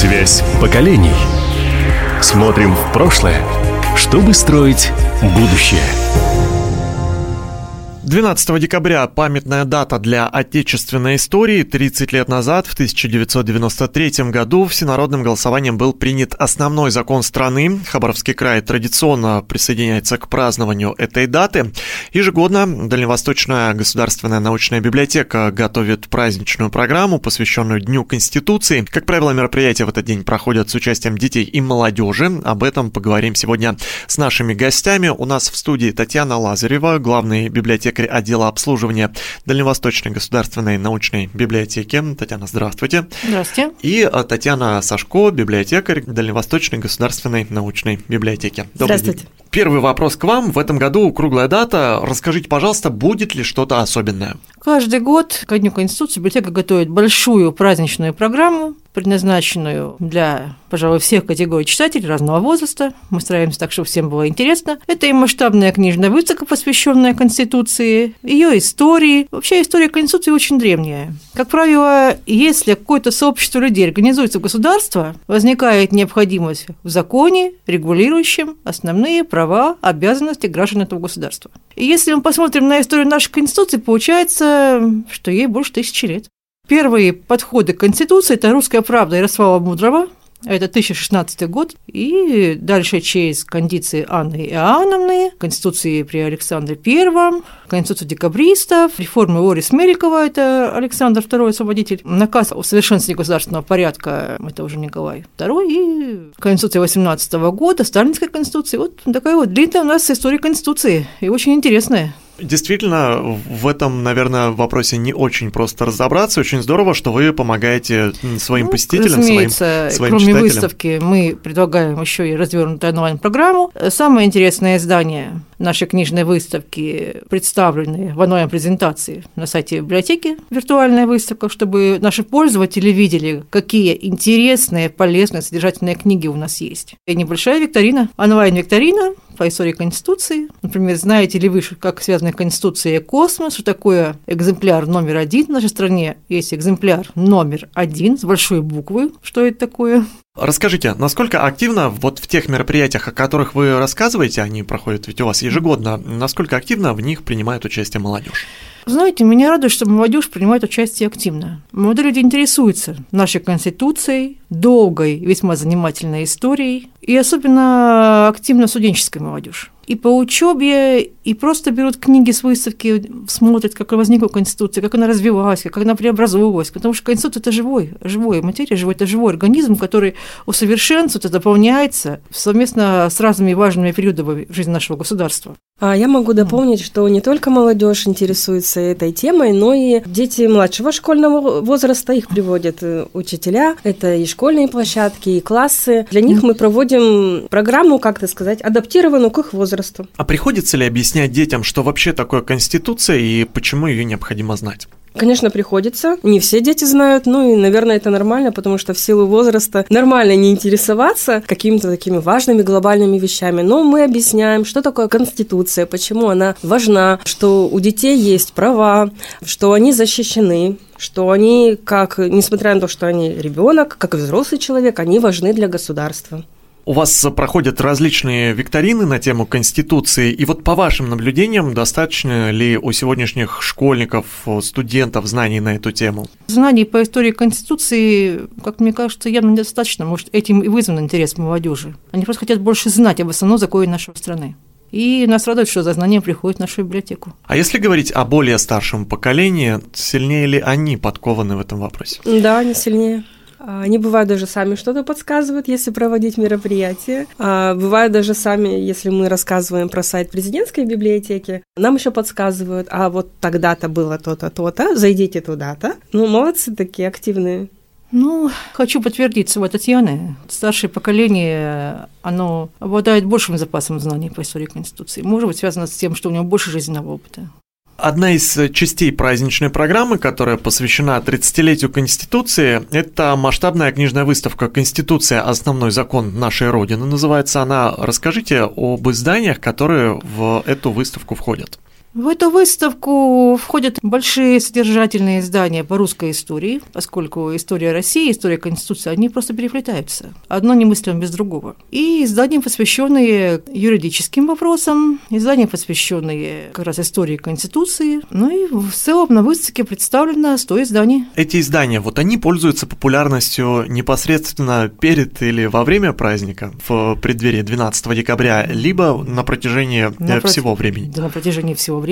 Связь поколений. Смотрим в прошлое, чтобы строить будущее. 12 декабря памятная дата для отечественной истории. 30 лет назад, в 1993 году, всенародным голосованием был принят основной закон страны. Хабаровский край традиционно присоединяется к празднованию этой даты. Ежегодно Дальневосточная государственная научная библиотека готовит праздничную программу, посвященную Дню Конституции. Как правило, мероприятия в этот день проходят с участием детей и молодежи. Об этом поговорим сегодня с нашими гостями. У нас в студии Татьяна Лазарева, главный библиотекарь библиотекарь отдела обслуживания Дальневосточной государственной научной библиотеки. Татьяна, здравствуйте. Здравствуйте. И э, Татьяна Сашко, библиотекарь Дальневосточной государственной научной библиотеки. Добрый Здравствуйте. День. Первый вопрос к вам. В этом году круглая дата. Расскажите, пожалуйста, будет ли что-то особенное? Каждый год ко Дню Конституции библиотека готовит большую праздничную программу, предназначенную для, пожалуй, всех категорий читателей разного возраста. Мы стараемся так, чтобы всем было интересно. Это и масштабная книжная выставка, посвященная Конституции, ее истории. Вообще история Конституции очень древняя. Как правило, если какое-то сообщество людей организуется в государство, возникает необходимость в законе, регулирующем основные права, обязанности граждан этого государства. И если мы посмотрим на историю нашей Конституции, получается, что ей больше тысячи лет. Первые подходы к Конституции – это «Русская правда» Ярослава Мудрого, это 1016 год, и дальше через кондиции Анны Иоанновны, Конституции при Александре I, Конституцию декабристов, реформы Орис Мерикова, это Александр II освободитель, наказ о совершенствовании государственного порядка, это уже Николай II, и Конституция 18 года, Сталинская Конституция. Вот такая вот длинная у нас история Конституции, и очень интересная. Действительно, в этом, наверное, вопросе не очень просто разобраться. Очень здорово, что вы помогаете своим ну, посетителям, своим, своим кроме читателям. выставки, мы предлагаем еще и развернутую онлайн-программу. Самое интересное издание нашей книжной выставки представлены в онлайн-презентации на сайте библиотеки виртуальная выставка, чтобы наши пользователи видели, какие интересные, полезные, содержательные книги у нас есть. И небольшая викторина, онлайн-викторина, по истории Конституции. Например, знаете ли вы, как связаны Конституция и космос, что такое экземпляр номер один в нашей стране? Есть экземпляр номер один с большой буквы. Что это такое? Расскажите, насколько активно вот в тех мероприятиях, о которых вы рассказываете, они проходят ведь у вас ежегодно, насколько активно в них принимает участие молодежь? Знаете, меня радует, что молодежь принимает участие активно. Молодые люди интересуются нашей Конституцией, долгой, весьма занимательной историей, и особенно активно студенческая молодежь и по учебе, и просто берут книги с выставки, смотрят, как возникла Конституция, как она развивалась, как она преобразовывалась. Потому что Конституция – это живой, живой материя, живой, это живой организм, который усовершенствуется, дополняется совместно с разными важными периодами жизни нашего государства. А я могу дополнить, что не только молодежь интересуется этой темой, но и дети младшего школьного возраста, их приводят э, учителя, это и школьные площадки, и классы. Для них мы проводим программу, как это сказать, адаптированную к их возрасту возрасту. А приходится ли объяснять детям, что вообще такое Конституция и почему ее необходимо знать? Конечно, приходится. Не все дети знают, ну и, наверное, это нормально, потому что в силу возраста нормально не интересоваться какими-то такими важными глобальными вещами. Но мы объясняем, что такое Конституция, почему она важна, что у детей есть права, что они защищены, что они, как, несмотря на то, что они ребенок, как и взрослый человек, они важны для государства. У вас проходят различные викторины на тему Конституции, и вот по вашим наблюдениям, достаточно ли у сегодняшних школьников, студентов знаний на эту тему? Знаний по истории Конституции, как мне кажется, явно недостаточно. Может, этим и вызван интерес молодежи. Они просто хотят больше знать об основном законе нашей страны. И нас радует, что за знанием приходит в нашу библиотеку. А если говорить о более старшем поколении, сильнее ли они подкованы в этом вопросе? Да, они сильнее. А, они бывают даже сами что-то подсказывают, если проводить мероприятия. А, бывают даже сами, если мы рассказываем про сайт президентской библиотеки, нам еще подсказывают, а вот тогда-то было то-то, то-то, зайдите туда-то. Ну, молодцы такие, активные. Ну, хочу подтвердить слова Татьяны. Старшее поколение, оно обладает большим запасом знаний по истории Конституции. Может быть, связано с тем, что у него больше жизненного опыта. Одна из э, частей праздничной программы, которая посвящена 30-летию Конституции, это масштабная книжная выставка «Конституция. Основной закон нашей Родины». Называется она. Расскажите об изданиях, которые в эту выставку входят. В эту выставку входят большие содержательные издания по русской истории, поскольку история России, история Конституции, они просто переплетаются. Одно немыслимо без другого. И издания, посвященные юридическим вопросам, издания, посвященные как раз истории Конституции. Ну и в целом на выставке представлено 100 изданий. Эти издания, вот они пользуются популярностью непосредственно перед или во время праздника, в преддверии 12 декабря, либо на протяжении э, на всего времени? Да, на протяжении всего времени.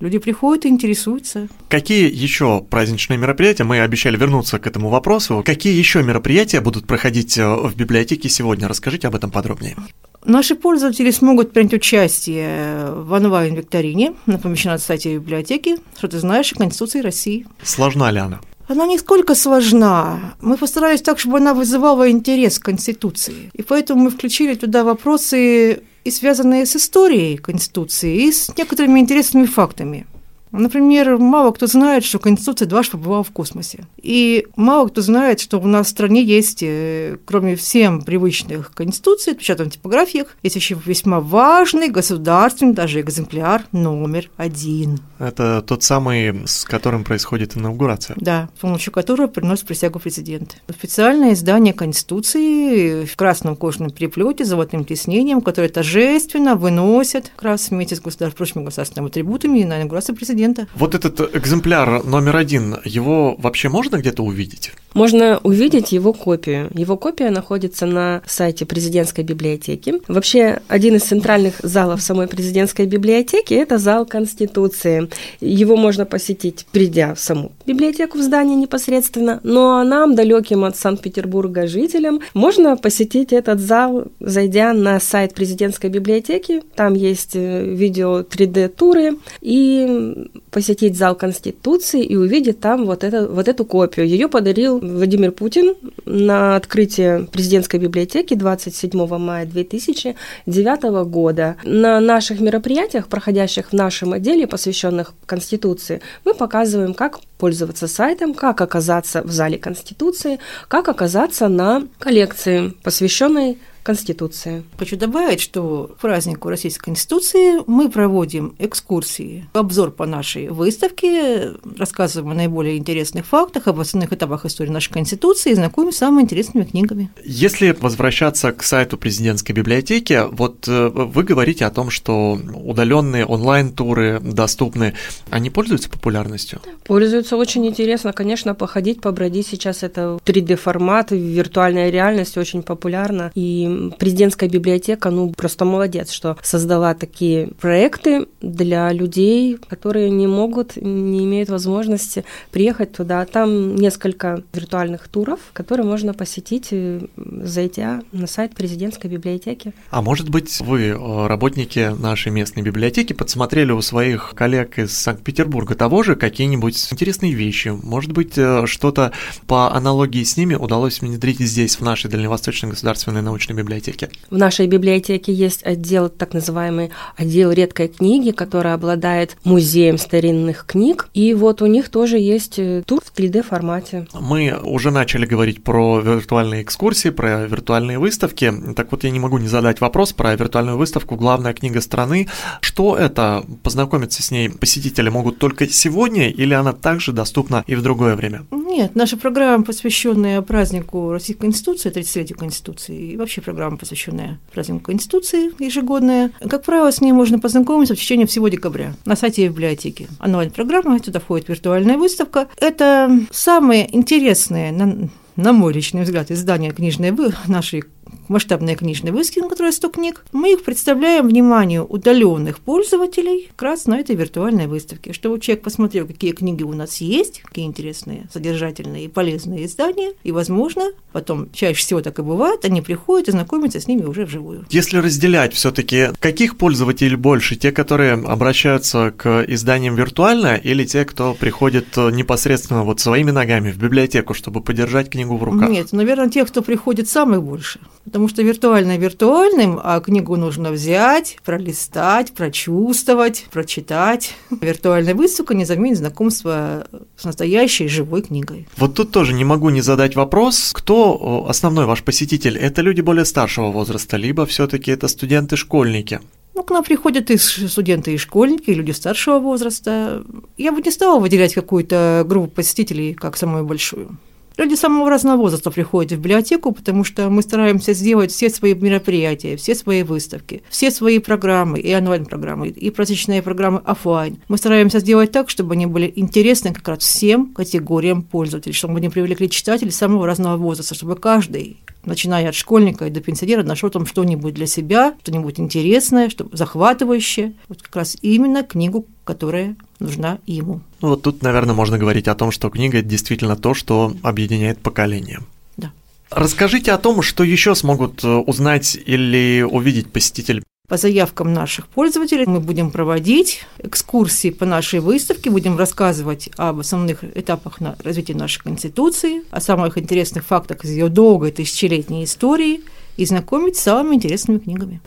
Люди приходят и интересуются. Какие еще праздничные мероприятия? Мы обещали вернуться к этому вопросу. Какие еще мероприятия будут проходить э, в библиотеке сегодня? Расскажите об этом подробнее. Наши пользователи смогут принять участие в онлайн-викторине, она помещена на сайте библиотеки «Что ты знаешь о Конституции России». Сложна ли она? Она не сколько сложна. Мы постарались так, чтобы она вызывала интерес к Конституции. И поэтому мы включили туда вопросы и связанные с историей Конституции, и с некоторыми интересными фактами. Например, мало кто знает, что Конституция дважды побывала в космосе. И мало кто знает, что у нас в стране есть, э, кроме всем привычных Конституций, отпечатанных в типографиях, есть еще весьма важный государственный даже экземпляр номер один. Это тот самый, с которым происходит инаугурация? Да, с помощью которого приносит присягу президент. Специальное издание Конституции в красном кожаном переплете с золотым тиснением, которое торжественно выносят как раз вместе с государ... прочими государственными атрибутами на инаугурацию президента президента. Вот этот экземпляр номер один, его вообще можно где-то увидеть? Можно увидеть его копию. Его копия находится на сайте президентской библиотеки. Вообще, один из центральных залов самой президентской библиотеки – это зал Конституции. Его можно посетить, придя в саму библиотеку в здании непосредственно. Ну а нам, далеким от Санкт-Петербурга жителям, можно посетить этот зал, зайдя на сайт президентской библиотеки. Там есть э, видео 3D-туры и посетить зал Конституции и увидеть там вот, это, вот эту копию. Ее подарил Владимир Путин на открытие президентской библиотеки 27 мая 2009 года. На наших мероприятиях, проходящих в нашем отделе, посвященных Конституции, мы показываем, как пользоваться сайтом, как оказаться в зале Конституции, как оказаться на коллекции, посвященной Конституции. Хочу добавить, что к празднику Российской Конституции мы проводим экскурсии, обзор по нашей выставке, рассказываем о наиболее интересных фактах, об основных этапах истории нашей Конституции и знакомим с самыми интересными книгами. Если возвращаться к сайту президентской библиотеки, вот э, вы говорите о том, что удаленные онлайн-туры доступны, они пользуются популярностью? Пользуются очень интересно, конечно, походить, побродить сейчас это 3D-формат, виртуальная реальность очень популярна, и президентская библиотека, ну, просто молодец, что создала такие проекты для людей, которые не могут, не имеют возможности приехать туда. Там несколько виртуальных туров, которые можно посетить, э, зайдя на сайт президентской библиотеки. А может быть, вы, э, работники нашей местной библиотеки, подсмотрели у своих коллег из Санкт-Петербурга того же какие-нибудь интересные вещи? Может быть, э, что-то по аналогии с ними удалось внедрить здесь, в нашей Дальневосточной государственной научной библиотеке? Библиотеке? В нашей библиотеке есть отдел, так называемый отдел редкой книги, который обладает музеем старинных книг. И вот у них тоже есть э, тур в 3D формате. Мы уже начали говорить про виртуальные экскурсии, про виртуальные выставки. Так вот, я не могу не задать вопрос про виртуальную выставку «Главная книга страны». Что это? Познакомиться с ней посетители могут только сегодня или она также доступна и в другое время? Нет, наша программа, посвященная празднику Российской Конституции, 30-летию Конституции, и вообще программа, посвященная празднику Конституции ежегодная. Как правило, с ней можно познакомиться в течение всего декабря на сайте библиотеки. Онлайн-программа, туда входит виртуальная выставка. Это самые интересные, на, на мой личный взгляд, издания книжной нашей масштабная книжная выставка, которая 100 книг, мы их представляем вниманию удаленных пользователей как раз на этой виртуальной выставке, чтобы человек посмотрел, какие книги у нас есть, какие интересные, содержательные и полезные издания, и, возможно, потом, чаще всего так и бывает, они приходят и знакомятся с ними уже вживую. Если разделять все таки каких пользователей больше, те, которые обращаются к изданиям виртуально, или те, кто приходит непосредственно вот своими ногами в библиотеку, чтобы подержать книгу в руках? Нет, наверное, тех, кто приходит самых больше потому что виртуальное виртуальным, а книгу нужно взять, пролистать, прочувствовать, прочитать. Виртуальная выставка не заменит знакомство с настоящей живой книгой. Вот тут тоже не могу не задать вопрос, кто основной ваш посетитель? Это люди более старшего возраста, либо все таки это студенты-школьники? Ну, к нам приходят и студенты, и школьники, и люди старшего возраста. Я бы не стала выделять какую-то группу посетителей как самую большую. Люди самого разного возраста приходят в библиотеку, потому что мы стараемся сделать все свои мероприятия, все свои выставки, все свои программы, и онлайн-программы, и различные программы офлайн. Мы стараемся сделать так, чтобы они были интересны как раз всем категориям пользователей, чтобы они привлекли читателей самого разного возраста, чтобы каждый начиная от школьника и до пенсионера, нашел там что-нибудь для себя, что-нибудь интересное, что захватывающее. Вот как раз именно книгу, которая нужна ему. Ну вот тут, наверное, можно говорить о том, что книга – это действительно то, что объединяет поколение. Да. Расскажите о том, что еще смогут э, узнать или увидеть посетители по заявкам наших пользователей мы будем проводить экскурсии по нашей выставке, будем рассказывать об основных этапах развития нашей Конституции, о самых интересных фактах из ее долгой тысячелетней истории и знакомить с самыми интересными книгами.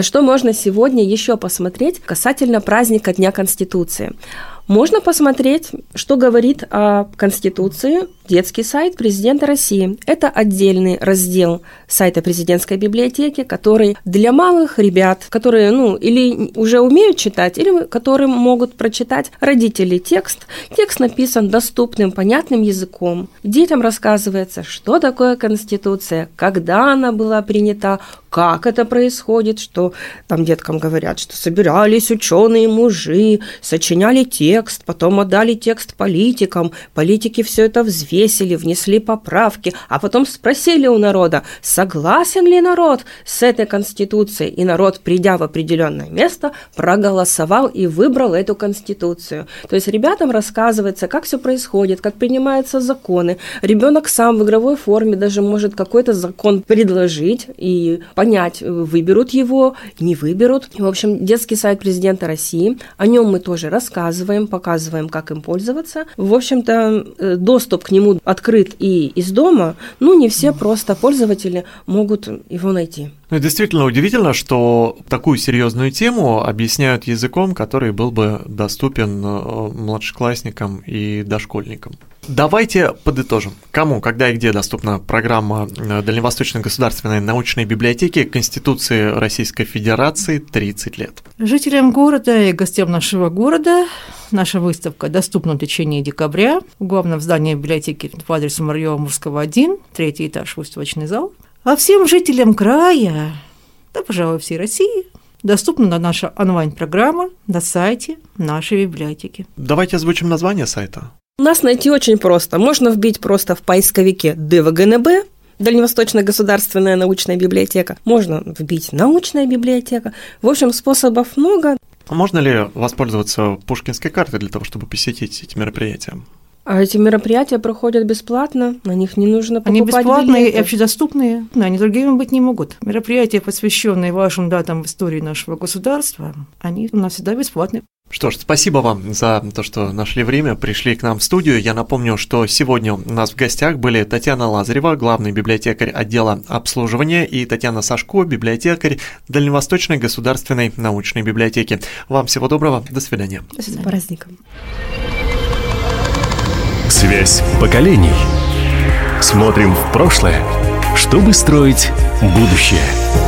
Что можно сегодня еще посмотреть касательно праздника Дня Конституции? Можно посмотреть, что говорит о Конституции детский сайт президента России. Это отдельный раздел сайта президентской библиотеки, который для малых ребят, которые, ну, или уже умеют читать, или которым могут прочитать родители текст. Текст написан доступным, понятным языком. Детям рассказывается, что такое Конституция, когда она была принята, как это происходит, что там деткам говорят, что собирались ученые мужи, сочиняли текст, потом отдали текст политикам, политики все это взвесили, внесли поправки, а потом спросили у народа, согласен ли народ с этой конституцией, и народ, придя в определенное место, проголосовал и выбрал эту конституцию. То есть ребятам рассказывается, как все происходит, как принимаются законы. Ребенок сам в игровой форме даже может какой-то закон предложить и понять, выберут его, не выберут. В общем, детский сайт президента России, о нем мы тоже рассказываем, показываем, как им пользоваться. В общем-то, э, доступ к нему открыт и из дома, ну, не все просто пользователи могут его найти. Ну, действительно удивительно, что такую серьезную тему объясняют языком, который был бы доступен э, младшеклассникам и дошкольникам. Давайте подытожим. Кому, когда и где доступна программа э, Дальневосточной государственной научной библиотеки Конституции Российской Федерации 30 лет? Жителям города и гостям нашего города наша выставка доступна в течение декабря в главном здании библиотеки по адресу Марьева Мурского 1, третий этаж, выставочный зал. А всем жителям края, да, пожалуй, всей России, доступна наша онлайн-программа на сайте нашей библиотеки. Давайте озвучим название сайта. Нас найти очень просто. Можно вбить просто в поисковике ДВГНБ, Дальневосточная государственная научная библиотека. Можно вбить научная библиотека. В общем, способов много. Можно ли воспользоваться пушкинской картой для того, чтобы посетить эти мероприятия? А эти мероприятия проходят бесплатно, на них не нужно покупать Они бесплатные билеты. и общедоступные, они другими быть не могут. Мероприятия, посвященные важным датам в истории нашего государства, они у нас всегда бесплатные. Что ж, спасибо вам за то, что нашли время, пришли к нам в студию. Я напомню, что сегодня у нас в гостях были Татьяна Лазарева, главный библиотекарь отдела обслуживания, и Татьяна Сашко, библиотекарь Дальневосточной государственной научной библиотеки. Вам всего доброго, до свидания. До свидания. С праздником. Связь поколений. Смотрим в прошлое, чтобы строить будущее.